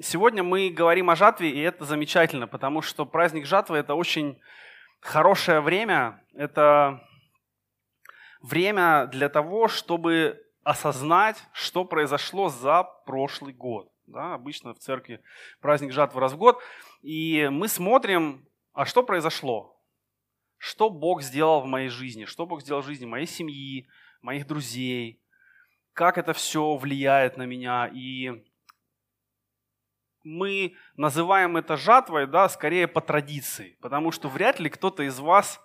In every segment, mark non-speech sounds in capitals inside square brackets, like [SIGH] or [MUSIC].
сегодня мы говорим о жатве, и это замечательно, потому что праздник жатвы – это очень хорошее время. Это время для того, чтобы осознать, что произошло за прошлый год. Да, обычно в церкви праздник жатвы раз в год. И мы смотрим, а что произошло? Что Бог сделал в моей жизни? Что Бог сделал в жизни моей семьи, моих друзей? Как это все влияет на меня? И мы называем это жатвой, да, скорее по традиции, потому что вряд ли кто-то из вас,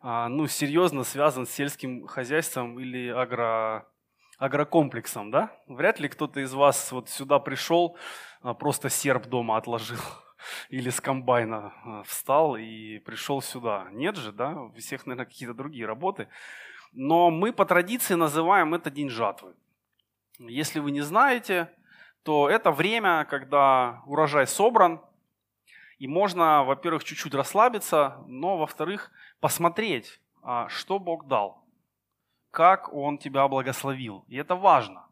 а, ну, серьезно связан с сельским хозяйством или агро, агрокомплексом, да? Вряд ли кто-то из вас вот сюда пришел, а, просто серп дома отложил [LAUGHS] или с комбайна а, встал и пришел сюда. Нет же, да? У всех, наверное, какие-то другие работы. Но мы по традиции называем это день жатвы. Если вы не знаете, то это время, когда урожай собран, и можно, во-первых, чуть-чуть расслабиться, но, во-вторых, посмотреть, а, что Бог дал, как Он тебя благословил. И это важно.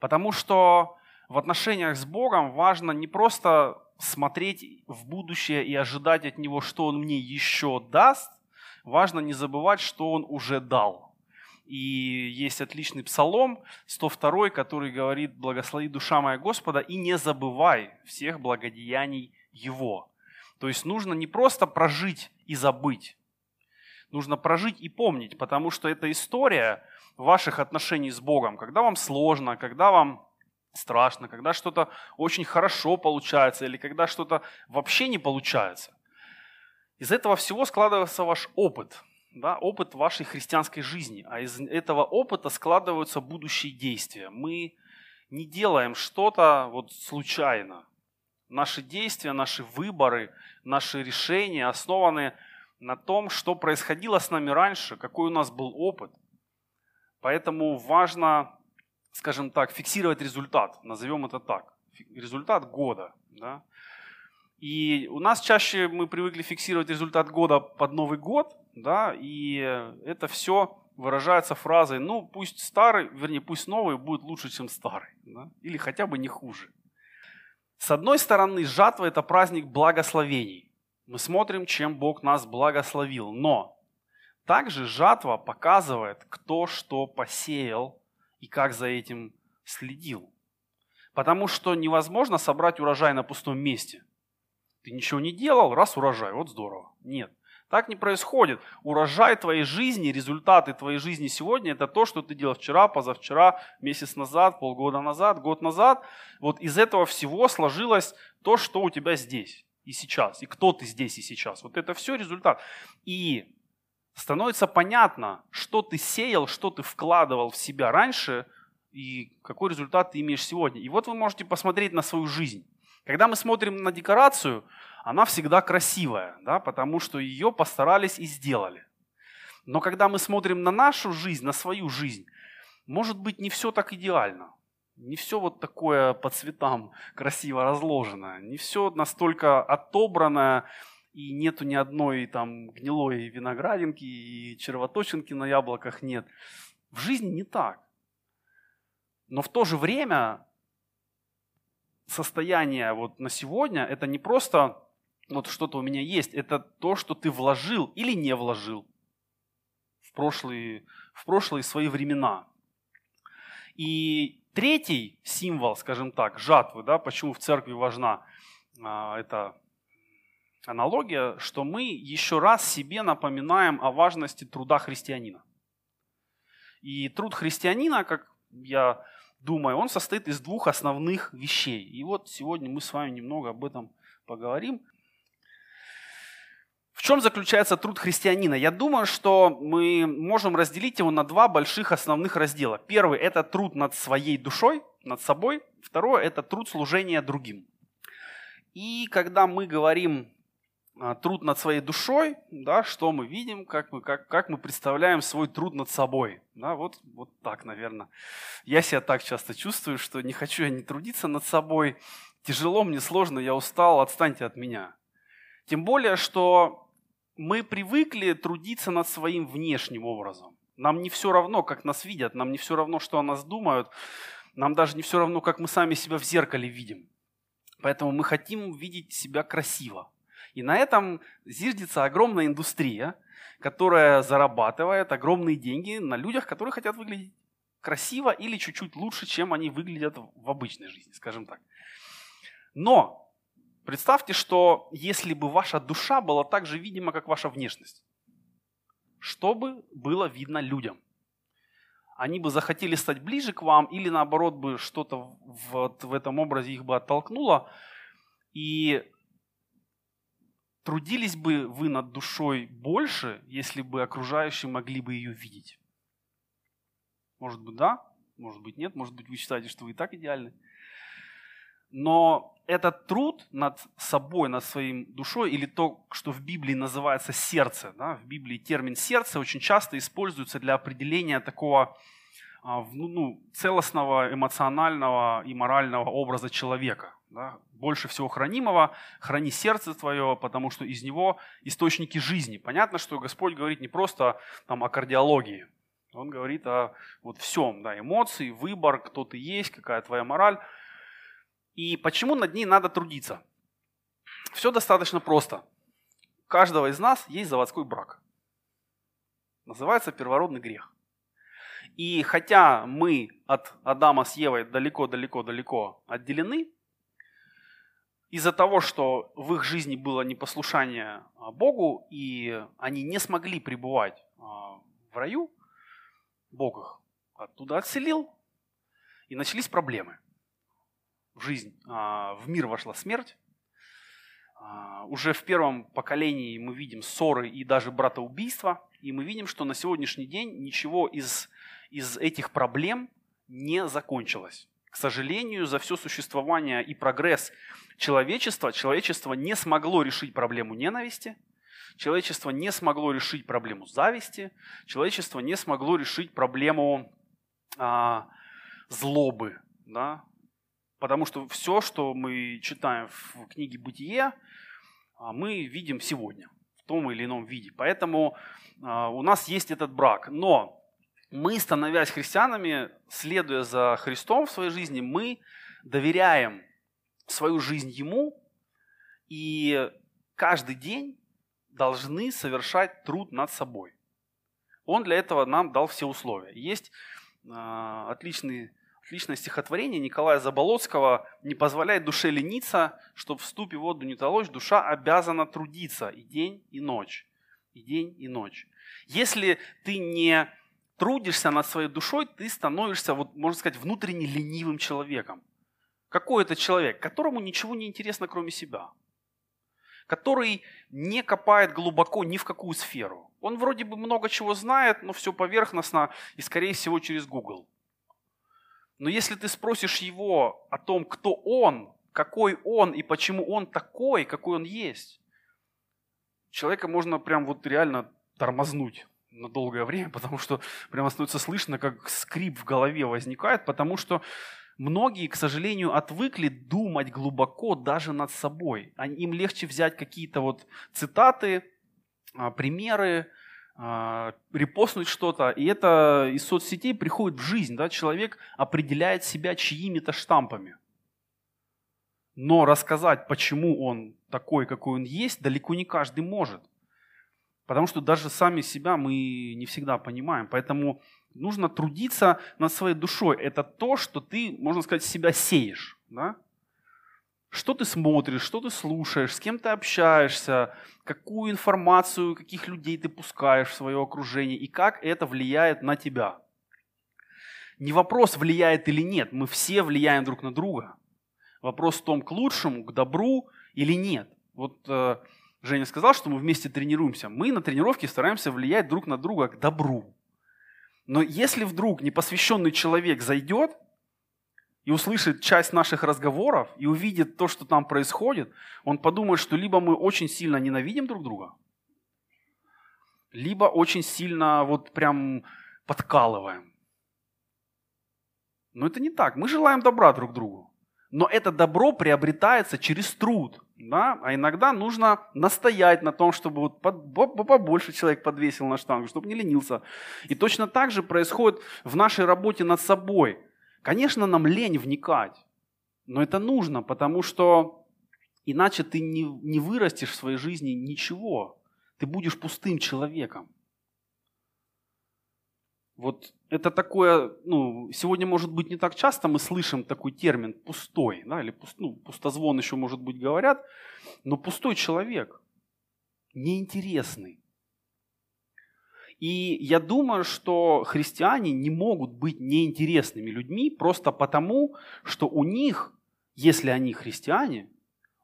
Потому что в отношениях с Богом важно не просто смотреть в будущее и ожидать от Него, что Он мне еще даст, важно не забывать, что Он уже дал. И есть отличный псалом 102, который говорит «Благослови душа моя Господа и не забывай всех благодеяний Его». То есть нужно не просто прожить и забыть, нужно прожить и помнить, потому что это история ваших отношений с Богом. Когда вам сложно, когда вам страшно, когда что-то очень хорошо получается или когда что-то вообще не получается. Из этого всего складывается ваш опыт – да, опыт вашей христианской жизни, а из этого опыта складываются будущие действия. Мы не делаем что-то вот случайно. Наши действия, наши выборы, наши решения основаны на том, что происходило с нами раньше, какой у нас был опыт. Поэтому важно, скажем так, фиксировать результат, назовем это так, результат года. Да? И у нас чаще мы привыкли фиксировать результат года под Новый год, да, и это все выражается фразой, ну, пусть старый, вернее, пусть новый будет лучше, чем старый, да, или хотя бы не хуже. С одной стороны, жатва – это праздник благословений. Мы смотрим, чем Бог нас благословил. Но также жатва показывает, кто что посеял и как за этим следил. Потому что невозможно собрать урожай на пустом месте. Ты ничего не делал, раз урожай, вот здорово. Нет. Так не происходит. Урожай твоей жизни, результаты твоей жизни сегодня – это то, что ты делал вчера, позавчера, месяц назад, полгода назад, год назад. Вот из этого всего сложилось то, что у тебя здесь и сейчас, и кто ты здесь и сейчас. Вот это все результат. И становится понятно, что ты сеял, что ты вкладывал в себя раньше, и какой результат ты имеешь сегодня. И вот вы можете посмотреть на свою жизнь. Когда мы смотрим на декорацию – она всегда красивая, да, потому что ее постарались и сделали. Но когда мы смотрим на нашу жизнь, на свою жизнь, может быть не все так идеально. Не все вот такое по цветам красиво разложено. Не все настолько отобрано, и нету ни одной там гнилой виноградинки, и червоточинки на яблоках нет. В жизни не так. Но в то же время состояние вот на сегодня это не просто вот что-то у меня есть, это то, что ты вложил или не вложил в прошлые, в прошлые свои времена. И третий символ, скажем так, жатвы, да, почему в церкви важна а, эта аналогия, что мы еще раз себе напоминаем о важности труда христианина. И труд христианина, как я думаю, он состоит из двух основных вещей. И вот сегодня мы с вами немного об этом поговорим. В чем заключается труд христианина? Я думаю, что мы можем разделить его на два больших основных раздела. Первый – это труд над своей душой, над собой. Второе – это труд служения другим. И когда мы говорим а, труд над своей душой, да, что мы видим, как мы, как, как мы представляем свой труд над собой. Да, вот, вот так, наверное. Я себя так часто чувствую, что не хочу я не трудиться над собой. Тяжело мне, сложно, я устал, отстаньте от меня. Тем более, что мы привыкли трудиться над своим внешним образом. Нам не все равно, как нас видят, нам не все равно, что о нас думают, нам даже не все равно, как мы сами себя в зеркале видим. Поэтому мы хотим видеть себя красиво. И на этом зиждется огромная индустрия, которая зарабатывает огромные деньги на людях, которые хотят выглядеть красиво или чуть-чуть лучше, чем они выглядят в обычной жизни, скажем так. Но представьте, что если бы ваша душа была так же видима, как ваша внешность, что бы было видно людям? Они бы захотели стать ближе к вам или наоборот бы что-то вот в этом образе их бы оттолкнуло. И трудились бы вы над душой больше, если бы окружающие могли бы ее видеть? Может быть, да, может быть, нет, может быть, вы считаете, что вы и так идеальны. Но этот труд над собой, над своей душой, или то, что в Библии называется сердце, да, в Библии термин сердце очень часто используется для определения такого а, ну, ну, целостного эмоционального и морального образа человека. Да. Больше всего хранимого, храни сердце твое, потому что из него источники жизни. Понятно, что Господь говорит не просто там, о кардиологии, он говорит о вот всем, да, эмоции, выбор, кто ты есть, какая твоя мораль. И почему над ней надо трудиться? Все достаточно просто. У каждого из нас есть заводской брак. Называется первородный грех. И хотя мы от Адама с Евой далеко-далеко-далеко отделены, из-за того, что в их жизни было непослушание Богу, и они не смогли пребывать а, в раю, Бог их оттуда отселил, и начались проблемы. Жизнь, а, в мир вошла смерть. А, уже в первом поколении мы видим ссоры и даже братоубийства, и мы видим, что на сегодняшний день ничего из, из этих проблем не закончилось. К сожалению, за все существование и прогресс человечества, человечество не смогло решить проблему ненависти – Человечество не смогло решить проблему зависти, человечество не смогло решить проблему а, злобы, да? Потому что все, что мы читаем в книге «Бытие», а, мы видим сегодня в том или ином виде. Поэтому а, у нас есть этот брак. Но мы, становясь христианами, следуя за Христом в своей жизни, мы доверяем свою жизнь Ему, и каждый день должны совершать труд над собой. Он для этого нам дал все условия. Есть э, отличный, отличное стихотворение Николая Заболоцкого «Не позволяет душе лениться, чтоб в ступе воду не толочь, душа обязана трудиться и день, и ночь, и день, и ночь». Если ты не трудишься над своей душой, ты становишься, вот, можно сказать, внутренне ленивым человеком. Какой это человек? Которому ничего не интересно, кроме себя – который не копает глубоко ни в какую сферу. Он вроде бы много чего знает, но все поверхностно и, скорее всего, через Google. Но если ты спросишь его о том, кто он, какой он и почему он такой, какой он есть, человека можно прям вот реально тормознуть на долгое время, [LAUGHS] потому что прямо становится слышно, как скрип в голове возникает, потому что Многие, к сожалению, отвыкли думать глубоко даже над собой. Им легче взять какие-то вот цитаты, а, примеры, репостнуть что-то, и это из соцсетей приходит в жизнь. Да? Человек определяет себя чьими-то штампами. Но рассказать, почему он такой, какой он есть, далеко не каждый может. Потому что даже сами себя мы не всегда понимаем. Поэтому нужно трудиться над своей душой. Это то, что ты, можно сказать, себя сеешь. Да? Что ты смотришь, что ты слушаешь, с кем ты общаешься, какую информацию, каких людей ты пускаешь в свое окружение и как это влияет на тебя. Не вопрос, влияет или нет, мы все влияем друг на друга. Вопрос в том, к лучшему, к добру или нет. Вот э, Женя сказал, что мы вместе тренируемся. Мы на тренировке стараемся влиять друг на друга к добру. Но если вдруг непосвященный человек зайдет и услышит часть наших разговоров и увидит то, что там происходит, он подумает, что либо мы очень сильно ненавидим друг друга, либо очень сильно вот прям подкалываем. Но это не так. Мы желаем добра друг другу. Но это добро приобретается через труд. Да? А иногда нужно настоять на том, чтобы вот побольше человек подвесил на штангу, чтобы не ленился. И точно так же происходит в нашей работе над собой. Конечно, нам лень вникать. Но это нужно, потому что иначе ты не, не вырастешь в своей жизни ничего. Ты будешь пустым человеком. Вот это такое, ну, сегодня, может быть, не так часто мы слышим такой термин «пустой», да, или пуст, ну, пустозвон еще, может быть, говорят, но пустой человек, неинтересный. И я думаю, что христиане не могут быть неинтересными людьми просто потому, что у них, если они христиане,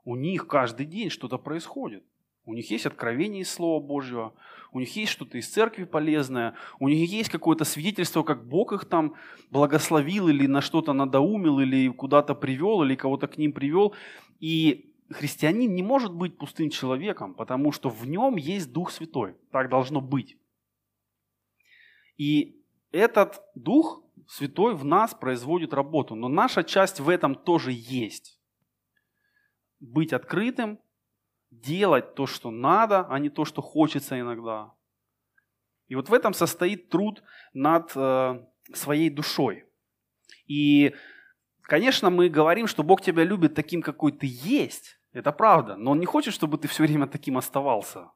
у них каждый день что-то происходит. У них есть откровение из Слова Божьего, у них есть что-то из церкви полезное, у них есть какое-то свидетельство, как Бог их там благословил или на что-то надоумил, или куда-то привел, или кого-то к ним привел. И христианин не может быть пустым человеком, потому что в нем есть Дух Святой. Так должно быть. И этот Дух Святой в нас производит работу. Но наша часть в этом тоже есть. Быть открытым, делать то, что надо, а не то, что хочется иногда. И вот в этом состоит труд над э, своей душой. И, конечно, мы говорим, что Бог тебя любит таким, какой ты есть. Это правда. Но Он не хочет, чтобы ты все время таким оставался.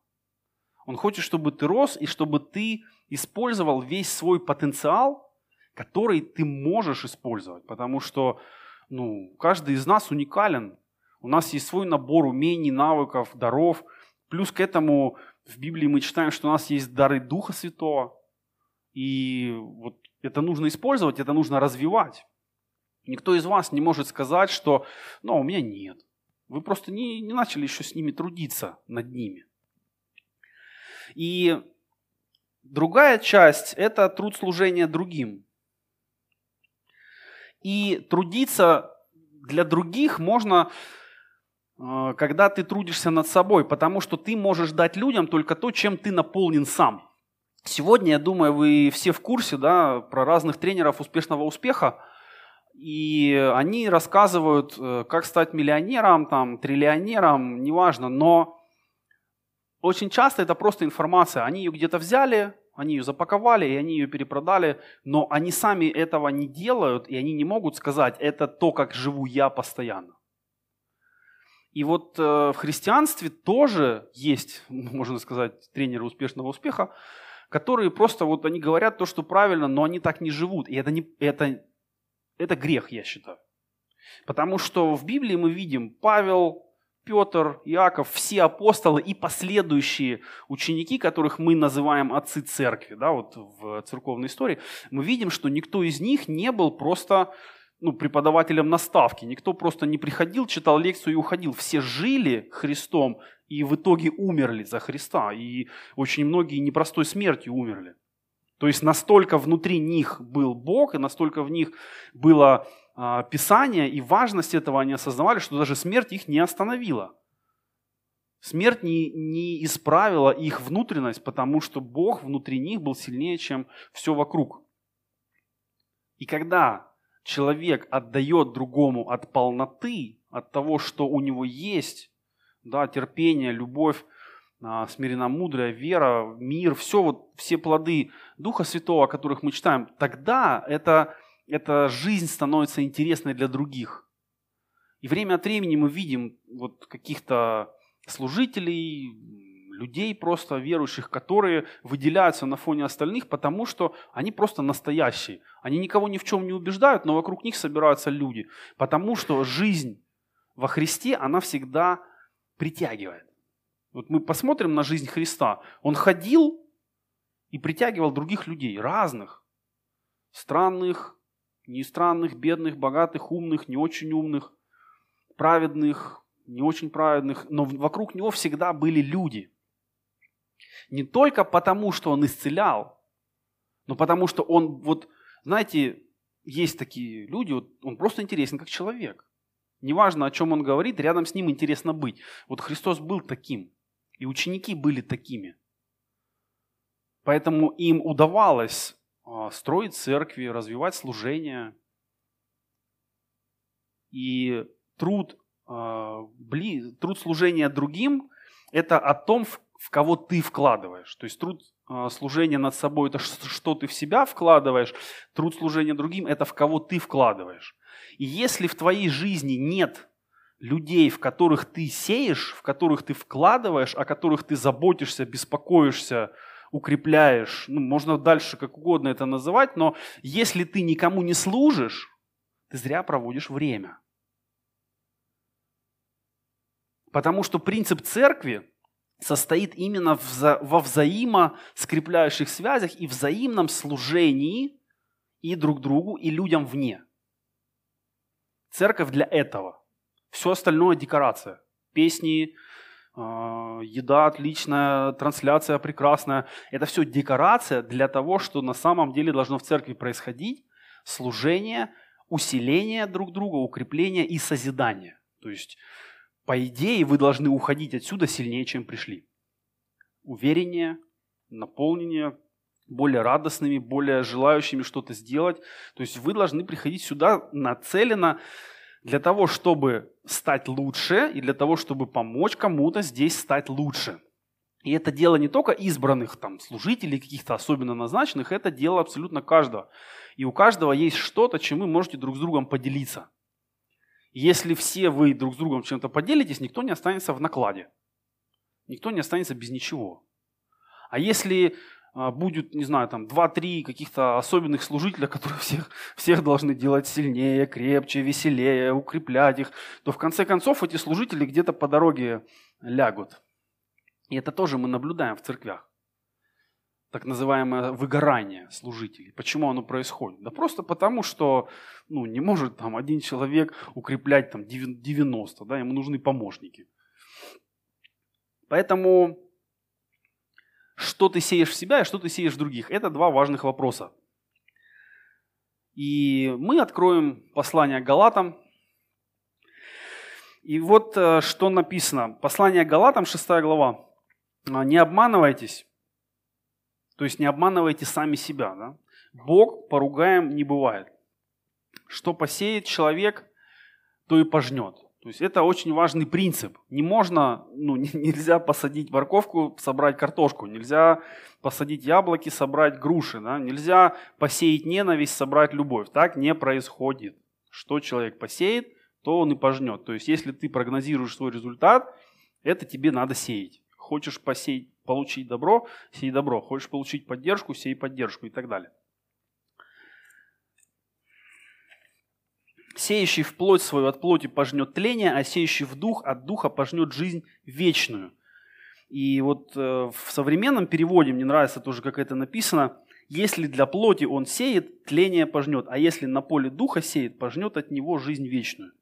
Он хочет, чтобы ты рос и чтобы ты использовал весь свой потенциал, который ты можешь использовать. Потому что ну, каждый из нас уникален. У нас есть свой набор умений, навыков, даров. Плюс к этому в Библии мы читаем, что у нас есть дары Духа Святого. И вот это нужно использовать, это нужно развивать. Никто из вас не может сказать, что ну, у меня нет. Вы просто не, не начали еще с ними трудиться над ними. И другая часть – это труд служения другим. И трудиться для других можно, э, когда ты трудишься над собой, потому что ты можешь дать людям только то, чем ты наполнен сам. Сегодня, я думаю, вы все в курсе да, про разных тренеров успешного успеха, и они рассказывают, э, как стать миллионером, там, триллионером, неважно, но очень часто это просто информация. Они ее где-то взяли, они ее запаковали, и они ее перепродали, но они сами этого не делают, и они не могут сказать, это то, как живу я постоянно. И вот э, в христианстве тоже есть, можно сказать, тренеры успешного успеха, которые просто вот они говорят то, что правильно, но они так не живут. И это, не, это, это грех, я считаю. Потому что в Библии мы видим, Павел, Петр, Иаков, все апостолы и последующие ученики, которых мы называем отцы церкви, да, вот в церковной истории, мы видим, что никто из них не был просто ну, преподавателем наставки. Никто просто не приходил, читал лекцию и уходил. Все жили Христом и в итоге умерли за Христа. И очень многие непростой смертью умерли. То есть настолько внутри них был Бог, и настолько в них было а, Писание и важность этого они осознавали, что даже смерть их не остановила. Смерть не, не исправила их внутренность, потому что Бог внутри них был сильнее, чем все вокруг. И когда человек отдает другому от полноты, от того, что у него есть, да, терпение, любовь, а, смиренно-мудрая, вера, мир, все, вот, все плоды Духа Святого, о которых мы читаем, тогда это эта жизнь становится интересной для других. И время от времени мы видим вот каких-то служителей, людей просто верующих, которые выделяются на фоне остальных, потому что они просто настоящие. Они никого ни в чем не убеждают, но вокруг них собираются люди. Потому что жизнь во Христе, она всегда притягивает. Вот мы посмотрим на жизнь Христа. Он ходил и притягивал других людей, разных, странных, не странных, бедных, богатых, умных, не очень умных, праведных, не очень праведных, но вокруг него всегда были люди. Не только потому, что он исцелял, но потому что он, вот, знаете, есть такие люди, вот, он просто интересен как человек. Неважно, о чем он говорит, рядом с ним интересно быть. Вот Христос был таким, и ученики были такими. Поэтому им удавалось строить церкви, развивать служение. И труд, а, труд служения другим – это о том, в кого ты вкладываешь. То есть труд а, служения над собой – это что ты в себя вкладываешь, труд служения другим – это в кого ты вкладываешь. И если в твоей жизни нет людей, в которых ты сеешь, в которых ты вкладываешь, о которых ты заботишься, беспокоишься, укрепляешь, ну, можно дальше как угодно это называть, но если ты никому не служишь, ты зря проводишь время. Потому что принцип церкви состоит именно во взаимоскрепляющих связях и взаимном служении и друг другу, и людям вне. Церковь для этого. Все остальное декорация. Песни, еда отличная, трансляция прекрасная. Это все декорация для того, что на самом деле должно в церкви происходить. Служение, усиление друг друга, укрепление и созидание. То есть, по идее, вы должны уходить отсюда сильнее, чем пришли. Увереннее, наполнение, более радостными, более желающими что-то сделать. То есть вы должны приходить сюда нацеленно для того, чтобы стать лучше и для того, чтобы помочь кому-то здесь стать лучше. И это дело не только избранных там, служителей, каких-то особенно назначенных, это дело абсолютно каждого. И у каждого есть что-то, чем вы можете друг с другом поделиться. Если все вы друг с другом чем-то поделитесь, никто не останется в накладе. Никто не останется без ничего. А если будет, не знаю, там 2-3 каких-то особенных служителя, [LAUGHS] которые всех, всех должны делать сильнее, крепче, веселее, укреплять их, то в конце концов эти служители где-то по дороге лягут. И это тоже мы наблюдаем в церквях. Так называемое выгорание служителей. Почему оно происходит? Да просто потому, что ну, не может там один человек укреплять там 90, да, ему нужны помощники. Поэтому что ты сеешь в себя и что ты сеешь в других. Это два важных вопроса. И мы откроем послание Галатам. И вот э, что написано. Послание Галатам, 6 глава. «А, не обманывайтесь, то есть не обманывайте сами себя. Да? Бог поругаем не бывает. Что посеет человек, то и пожнет. То есть это очень важный принцип. Не можно, ну, [LAUGHS] нельзя посадить морковку, собрать картошку, нельзя посадить яблоки, собрать груши, да? нельзя посеять ненависть, собрать любовь. Так не происходит. Что человек посеет, то он и пожнет. То есть если ты прогнозируешь свой результат, это тебе надо сеять. Хочешь посеять, получить добро, сей добро. Хочешь получить поддержку, сей поддержку и так далее. Сеющий в плоть свою от плоти пожнет тление, а сеющий в дух от духа пожнет жизнь вечную. И вот э, в современном переводе, мне нравится тоже, как это написано, если для плоти он сеет, тление пожнет, а если на поле духа сеет, пожнет от него жизнь вечную.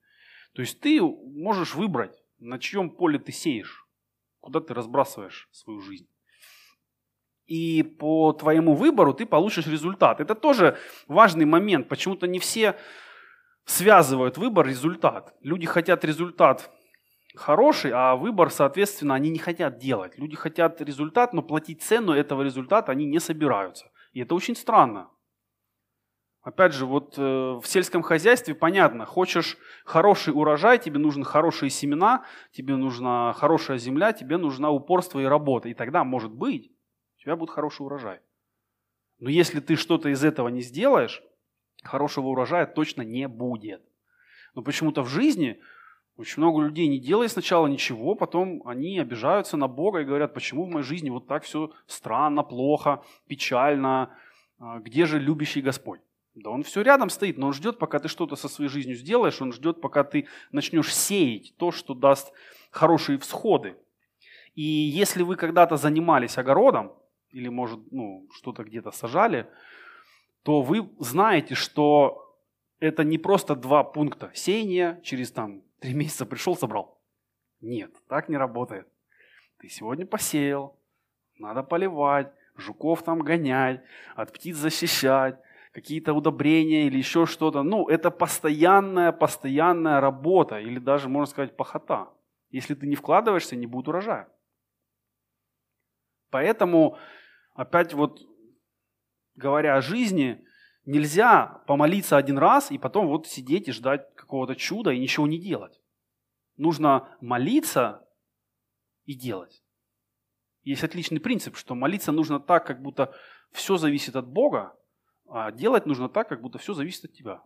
То есть ты можешь выбрать, на чьем поле ты сеешь, куда ты разбрасываешь свою жизнь. И по твоему выбору ты получишь результат. Это тоже важный момент. Почему-то не все связывают выбор, результат. Люди хотят результат хороший, а выбор, соответственно, они не хотят делать. Люди хотят результат, но платить цену этого результата они не собираются. И это очень странно. Опять же, вот э, в сельском хозяйстве понятно, хочешь хороший урожай, тебе нужны хорошие семена, тебе нужна хорошая земля, тебе нужна упорство и работа. И тогда, может быть, у тебя будет хороший урожай. Но если ты что-то из этого не сделаешь, хорошего урожая точно не будет. Но почему-то в жизни очень много людей не делая сначала ничего, потом они обижаются на Бога и говорят, почему в моей жизни вот так все странно, плохо, печально, а, где же любящий Господь? Да он все рядом стоит, но он ждет, пока ты что-то со своей жизнью сделаешь, он ждет, пока ты начнешь сеять то, что даст хорошие всходы. И если вы когда-то занимались огородом, или, может, ну, что-то где-то сажали, то вы знаете, что это не просто два пункта. Сеяние через там три [LAUGHS] месяца пришел, собрал. Нет, так не работает. Ты сегодня посеял, надо поливать, жуков там гонять, от птиц защищать, какие-то удобрения или еще что-то. Ну, это постоянная, постоянная работа или даже, можно сказать, похота. Если ты не вкладываешься, не будет урожая. Поэтому опять вот говоря о жизни, нельзя помолиться один раз и потом вот сидеть и ждать какого-то чуда и ничего не делать. Нужно молиться и делать. Есть отличный принцип, что молиться нужно так, как будто все зависит от Бога, а делать нужно так, как будто все зависит от тебя.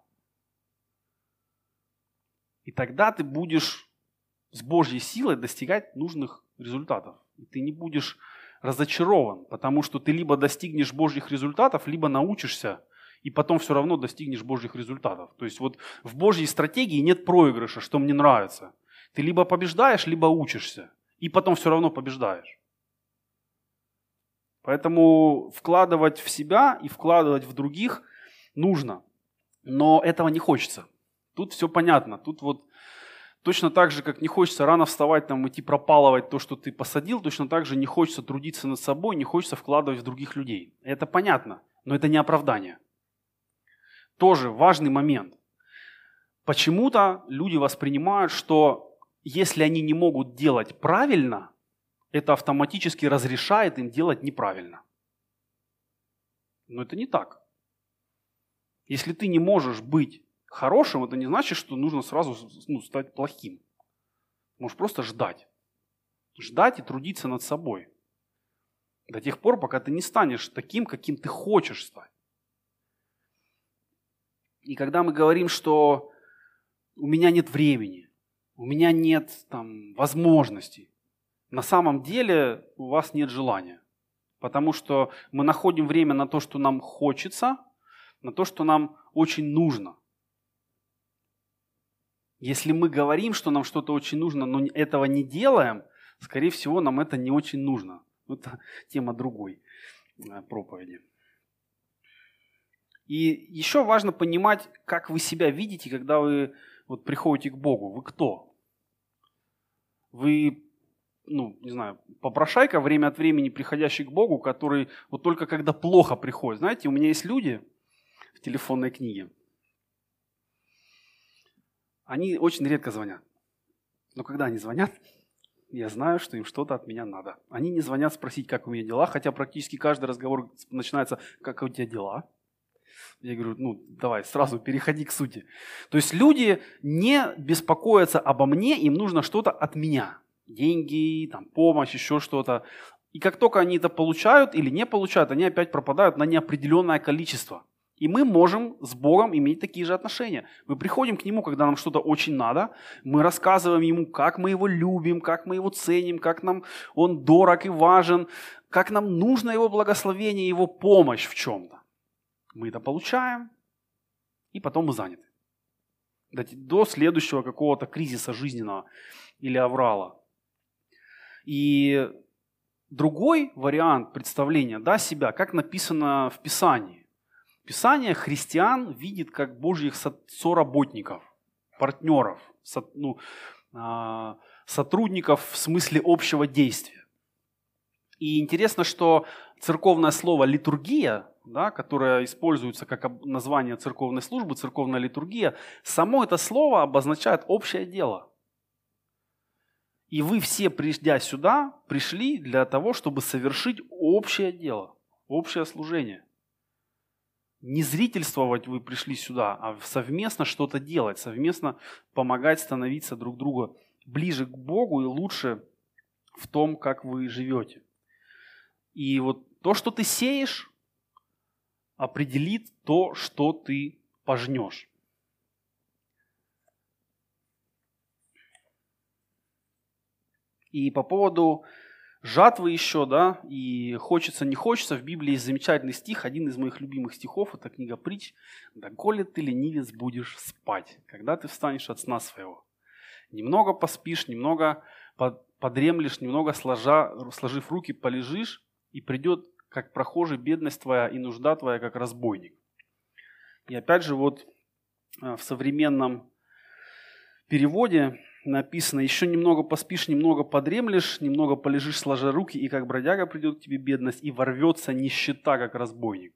И тогда ты будешь с Божьей силой достигать нужных результатов. И ты не будешь разочарован, потому что ты либо достигнешь Божьих результатов, либо научишься, и потом все равно достигнешь Божьих результатов. То есть вот в Божьей стратегии нет проигрыша, что мне нравится. Ты либо побеждаешь, либо учишься, и потом все равно побеждаешь. Поэтому вкладывать в себя и вкладывать в других нужно. Но этого не хочется. Тут все понятно. Тут вот точно так же, как не хочется рано вставать, там, идти пропалывать то, что ты посадил, точно так же не хочется трудиться над собой, не хочется вкладывать в других людей. Это понятно, но это не оправдание. Тоже важный момент. Почему-то люди воспринимают, что если они не могут делать правильно, это автоматически разрешает им делать неправильно. Но это не так. Если ты не можешь быть хорошим, это не значит, что нужно сразу ну, стать плохим. Можешь просто ждать. Ждать и трудиться над собой. До тех пор, пока ты не станешь таким, каким ты хочешь стать. И когда мы говорим, что у меня нет времени, у меня нет там, возможностей, на самом деле у вас нет желания. Потому что мы находим время на то, что нам хочется, на то, что нам очень нужно. Если мы говорим, что нам что-то очень нужно, но этого не делаем, скорее всего, нам это не очень нужно. [LAUGHS] Это тема другой э, проповеди. И еще важно понимать, как вы себя видите, когда вы вот приходите к Богу. Вы кто? Вы, ну, не знаю, попрошайка, время от времени приходящий к Богу, который вот только когда плохо приходит. Знаете, у меня есть люди в телефонной книге, они очень редко звонят. Но когда они звонят, я знаю, что им что-то от меня надо. Они не звонят спросить, как у меня дела, хотя практически каждый разговор начинается, как у тебя дела. Я говорю, ну давай, сразу переходи к сути. То есть люди не беспокоятся обо мне, им нужно что-то от меня. Деньги, там, помощь, еще что-то. И как только они это получают или не получают, они опять пропадают на неопределенное количество. И мы можем с Богом иметь такие же отношения. Мы приходим к Нему, когда нам что-то очень надо, мы рассказываем Ему, как мы Его любим, как мы Его ценим, как нам Он дорог и важен, как нам нужно Его благословение, Его помощь в чем-то. Мы это получаем, и потом мы заняты. До следующего какого-то кризиса жизненного или аврала. И другой вариант представления да, себя, как написано в Писании. Писание христиан видит как божьих соработников, партнеров, ну, а, сотрудников в смысле общего действия. И интересно, что церковное слово литургия, да, которое используется как название церковной службы, церковная литургия, само это слово обозначает общее дело. И вы все, придя сюда, пришли для того, чтобы совершить общее дело, общее служение не зрительствовать вы пришли сюда, а совместно что-то делать, совместно помогать становиться друг другу ближе к Богу и лучше в том, как вы живете. И вот то, что ты сеешь, определит то, что ты пожнешь. И по поводу жатвы еще, да, и хочется, не хочется. В Библии есть замечательный стих, один из моих любимых стихов, это книга притч. «Да коли ты, ленивец, будешь спать, когда ты встанешь от сна своего». Немного поспишь, немного подремлешь, немного сложа, сложив руки, полежишь, и придет, как прохожий, бедность твоя и нужда твоя, как разбойник. И опять же, вот э, в современном переводе написано, еще немного поспишь, немного подремлешь, немного полежишь, сложа руки, и как бродяга придет к тебе бедность, и ворвется нищета, как разбойник.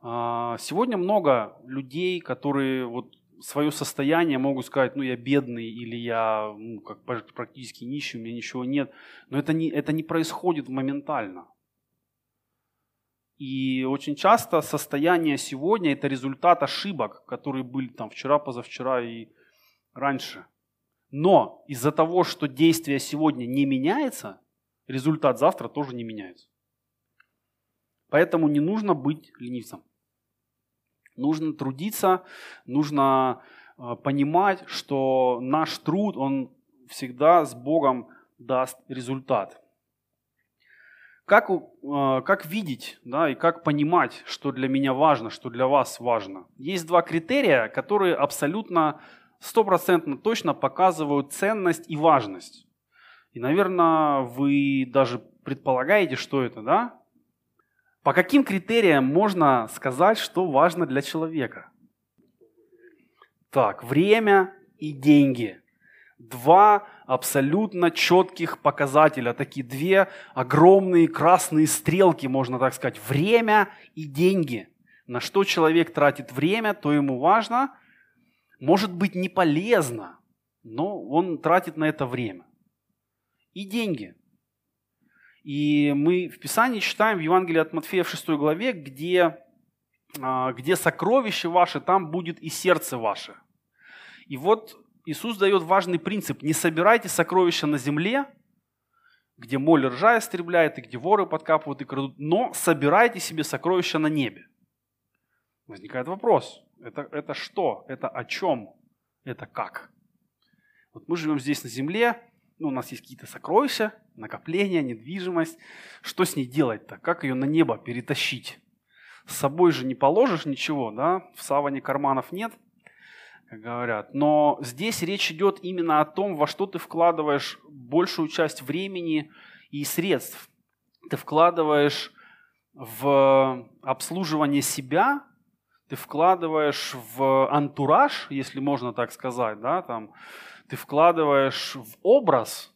А, сегодня много людей, которые вот свое состояние могут сказать, ну я бедный или я ну, как практически нищий, у меня ничего нет. Но это не, это не происходит моментально. И очень часто состояние сегодня это результат ошибок, которые были там вчера, позавчера и раньше. Но из-за того, что действие сегодня не меняется, результат завтра тоже не меняется. Поэтому не нужно быть ленивцем. Нужно трудиться, нужно э, понимать, что наш труд, он всегда с Богом даст результат. Как, э, как видеть да, и как понимать, что для меня важно, что для вас важно? Есть два критерия, которые абсолютно стопроцентно точно показывают ценность и важность. И, наверное, вы даже предполагаете, что это, да? По каким критериям можно сказать, что важно для человека? Так, время и деньги. Два абсолютно четких показателя, такие две огромные красные стрелки, можно так сказать, время и деньги. На что человек тратит время, то ему важно, может быть не полезно, но он тратит на это время. И деньги. И мы в Писании читаем в Евангелии от Матфея в 6 главе, где, а, где сокровище ваше, там будет и сердце ваше. И вот Иисус дает важный принцип. Не собирайте сокровища на земле, где моль ржа истребляет, и где воры подкапывают и крадут, но собирайте себе сокровища на небе. Возникает вопрос. Это, это что? Это о чем? Это как? Вот мы живем здесь на земле, ну, у нас есть какие-то сокровища, накопления, недвижимость. Что с ней делать-то? Как ее на небо перетащить? С собой же не положишь ничего, да? В саване карманов нет – как говорят. Но здесь речь идет именно о том, во что ты вкладываешь большую часть времени и средств. Ты вкладываешь в обслуживание себя, ты вкладываешь в антураж, если можно так сказать, да, там, ты вкладываешь в образ,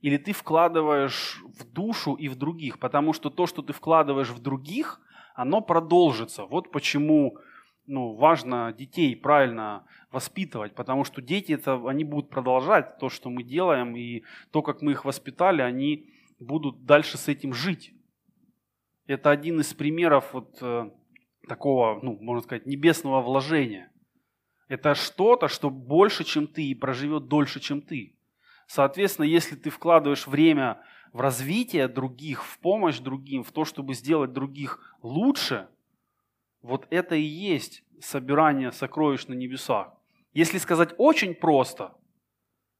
или ты вкладываешь в душу и в других, потому что то, что ты вкладываешь в других, оно продолжится. Вот почему ну, важно детей правильно воспитывать, потому что дети это, они будут продолжать то, что мы делаем, и то, как мы их воспитали, они будут дальше с этим жить. Это один из примеров вот э, такого, ну, можно сказать, небесного вложения. Это что-то, что больше, чем ты, и проживет дольше, чем ты. Соответственно, если ты вкладываешь время в развитие других, в помощь другим, в то, чтобы сделать других лучше – вот это и есть собирание сокровищ на небесах. Если сказать очень просто,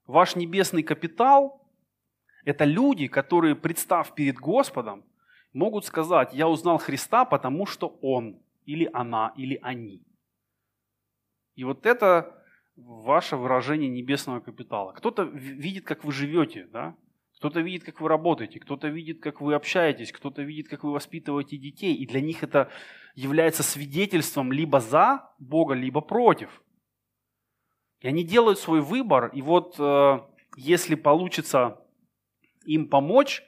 ваш небесный капитал – это люди, которые, представ перед Господом, могут сказать, я узнал Христа, потому что Он, или она, или они. И вот это ваше выражение небесного капитала. Кто-то видит, как вы живете, да? Кто-то видит, как вы работаете, кто-то видит, как вы общаетесь, кто-то видит, как вы воспитываете детей. И для них это является свидетельством либо за Бога, либо против. И они делают свой выбор. И вот э, если получится им помочь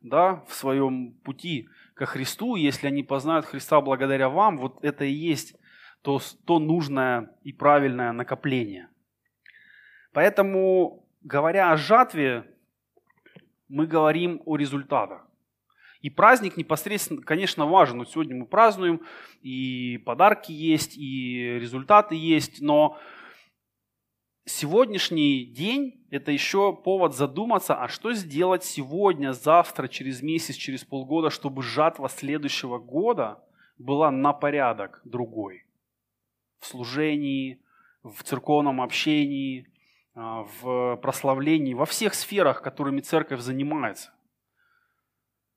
да, в своем пути ко Христу, если они познают Христа благодаря вам, вот это и есть то, то нужное и правильное накопление. Поэтому, говоря о жатве, мы говорим о результатах. И праздник непосредственно, конечно, важен. Вот сегодня мы празднуем, и подарки есть, и результаты есть, но сегодняшний день – это еще повод задуматься, а что сделать сегодня, завтра, через месяц, через полгода, чтобы жатва следующего года была на порядок другой. В служении, в церковном общении, а, в прославлении, во всех сферах, которыми церковь занимается.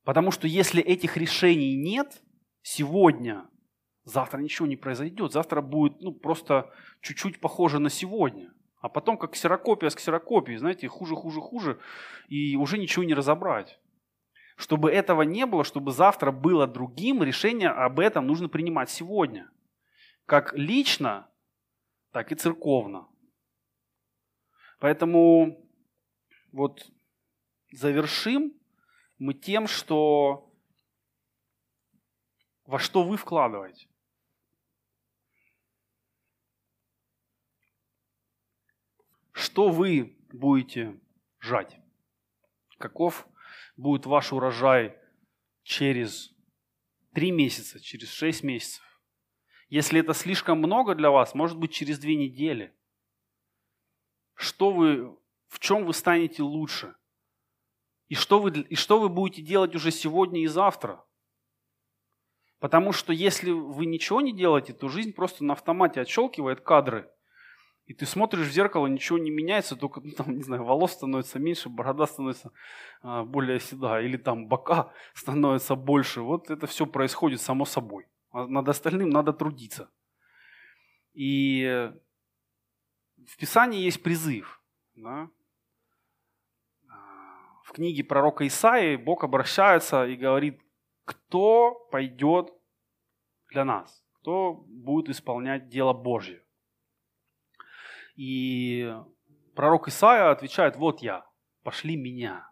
Потому что если этих решений нет сегодня, завтра ничего не произойдет. Завтра будет ну, просто чуть-чуть похоже на сегодня. А потом как ксерокопия с ксерокопией, знаете, хуже, хуже, хуже, и уже ничего не разобрать. Чтобы этого не было, чтобы завтра было другим, решение об этом нужно принимать сегодня. Как лично, так и церковно. Поэтому вот завершим мы тем, что во что вы вкладываете. Что вы будете жать? Каков будет ваш урожай через три месяца, через шесть месяцев? Если это слишком много для вас, может быть через две недели что вы, в чем вы станете лучше. И что, вы, и что вы будете делать уже сегодня и завтра. Потому что если вы ничего не делаете, то жизнь просто на автомате отщелкивает кадры. И ты смотришь в зеркало, ничего не меняется, только, ну, там, не знаю, волос становится меньше, борода становится а, более седая, или там бока [LAUGHS] становятся больше. Вот это все происходит само собой. А над остальным надо трудиться. И в Писании есть призыв. Да? В книге пророка Исаии Бог обращается и говорит, кто пойдет для нас, кто будет исполнять дело Божье. И пророк Исаия отвечает, вот я, пошли меня.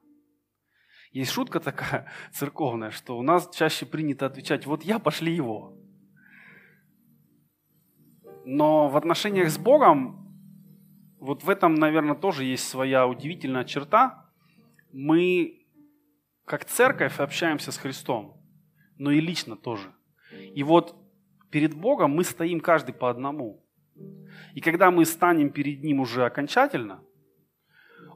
Есть шутка такая [LAUGHS] церковная, что у нас чаще принято отвечать, вот я, пошли его. Но в отношениях с Богом, вот в этом, наверное, тоже есть своя удивительная черта. Мы, как церковь, общаемся с Христом, но и лично тоже. И вот перед Богом мы стоим каждый по одному – и когда мы станем перед Ним уже окончательно,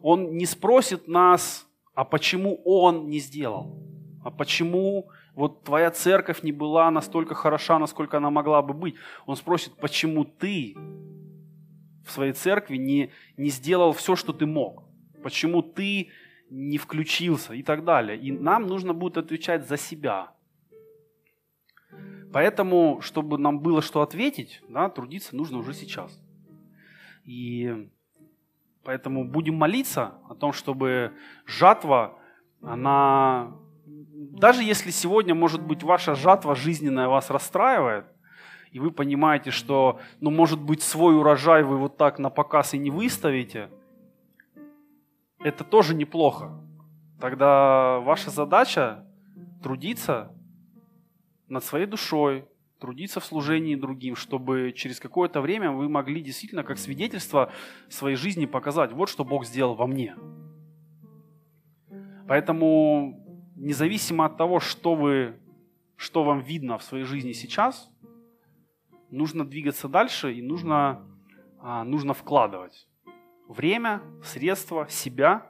Он не спросит нас, а почему Он не сделал, а почему вот твоя церковь не была настолько хороша, насколько она могла бы быть. Он спросит, почему ты в своей церкви не, не сделал все, что ты мог, почему ты не включился и так далее. И нам нужно будет отвечать за себя – Поэтому, чтобы нам было что ответить, да, трудиться нужно уже сейчас. И поэтому будем молиться о том, чтобы жатва, она, даже если сегодня, может быть, ваша жатва жизненная вас расстраивает, и вы понимаете, что, ну, может быть, свой урожай вы вот так на показ и не выставите, это тоже неплохо. Тогда ваша задача трудиться над своей душой, трудиться в служении другим, чтобы через какое-то время вы могли действительно как свидетельство своей жизни показать, вот что Бог сделал во мне. Поэтому независимо от того, что, вы, что вам видно в своей жизни сейчас, нужно двигаться дальше и нужно, а, нужно вкладывать время, средства, себя.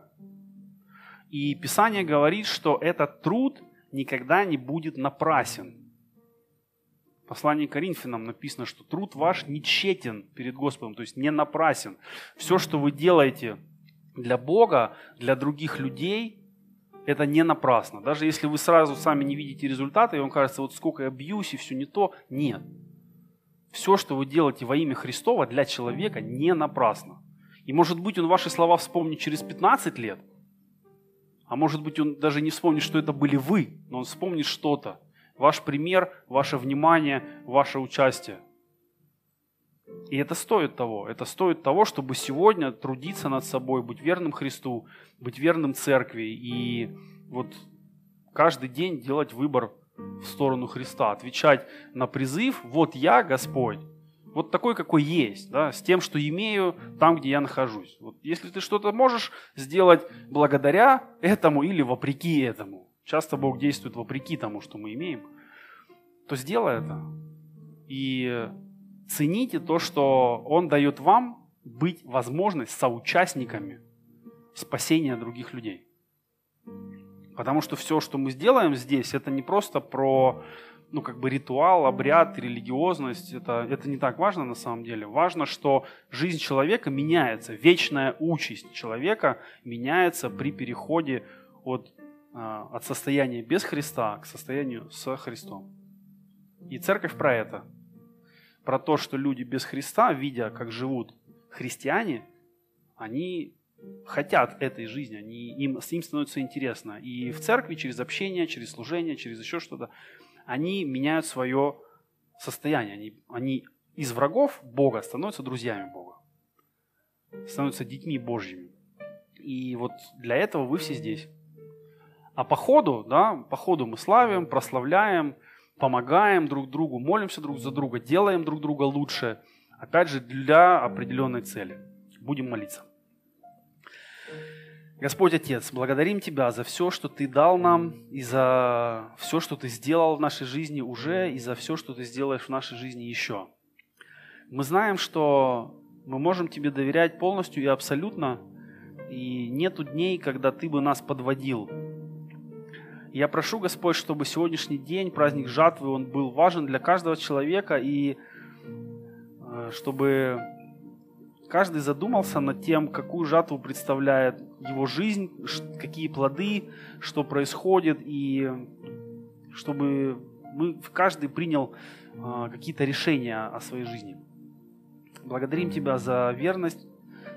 И Писание говорит, что этот труд никогда не будет напрасен послании к Коринфянам написано, что труд ваш не тщетен перед Господом, то есть не напрасен. Все, что вы делаете для Бога, для других людей, это не напрасно. Даже если вы сразу сами не видите результаты, и вам кажется, вот сколько я бьюсь, и все не то, нет. Все, что вы делаете во имя Христова для человека, не напрасно. И может быть, он ваши слова вспомнит через 15 лет, а может быть, он даже не вспомнит, что это были вы, но он вспомнит что-то, ваш пример, ваше внимание, ваше участие. И это стоит того. Это стоит того, чтобы сегодня трудиться над собой, быть верным Христу, быть верным церкви и вот каждый день делать выбор в сторону Христа, отвечать на призыв «Вот я, Господь, вот такой, какой есть, да, с тем, что имею там, где я нахожусь». Вот если ты что-то можешь сделать благодаря этому или вопреки этому, часто Бог действует вопреки тому, что мы имеем, то сделай это. И цените то, что Он дает вам быть возможность соучастниками спасения других людей. Потому что все, что мы сделаем здесь, это не просто про ну, как бы ритуал, обряд, религиозность. Это, это не так важно на самом деле. Важно, что жизнь человека меняется. Вечная участь человека меняется при переходе от от состояния без Христа к состоянию со Христом. И церковь про это. Про то, что люди без Христа, видя, как живут христиане, они хотят этой жизни, они, им, им становится интересно. И в церкви через общение, через служение, через еще что-то, они меняют свое состояние. Они, они из врагов Бога становятся друзьями Бога. Становятся детьми Божьими. И вот для этого вы все здесь. А по ходу, да, по ходу мы славим, прославляем, помогаем друг другу, молимся друг за друга, делаем друг друга лучше. Опять же, для определенной цели. Будем молиться. Господь Отец, благодарим Тебя за все, что Ты дал нам, и за все, что Ты сделал в нашей жизни уже, и за все, что Ты сделаешь в нашей жизни еще. Мы знаем, что мы можем Тебе доверять полностью и абсолютно, и нету дней, когда Ты бы нас подводил, я прошу, Господь, чтобы сегодняшний день, праздник жатвы, он был важен для каждого человека, и э, чтобы каждый задумался над тем, какую жатву представляет его жизнь, какие плоды, что происходит, и чтобы мы, каждый принял а, какие-то решения о своей жизни. Благодарим Тебя за верность,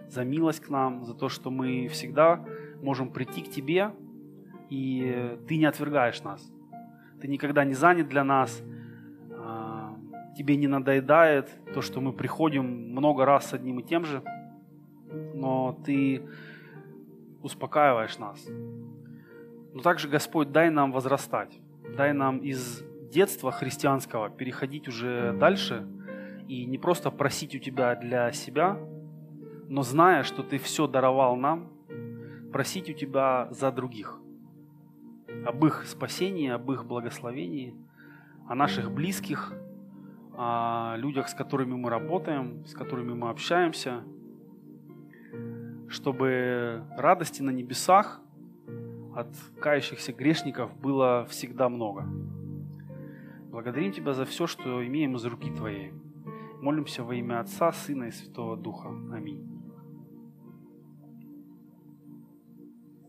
за милость к нам, за то, что мы всегда можем прийти к Тебе, и Ты не отвергаешь нас. Ты никогда не занят для нас, а, тебе не надоедает то, что мы приходим много раз с одним и тем же, но Ты успокаиваешь нас. Но также, Господь, дай нам возрастать, дай нам из детства христианского переходить уже дальше и не просто просить у Тебя для себя, но зная, что Ты все даровал нам, просить у Тебя за других, об их спасении, об их благословении, о наших близких, о людях, с которыми мы работаем, с которыми мы общаемся, чтобы радости на небесах от кающихся грешников было всегда много. Благодарим Тебя за все, что имеем из руки Твоей. Молимся во имя Отца, Сына и Святого Духа. Аминь.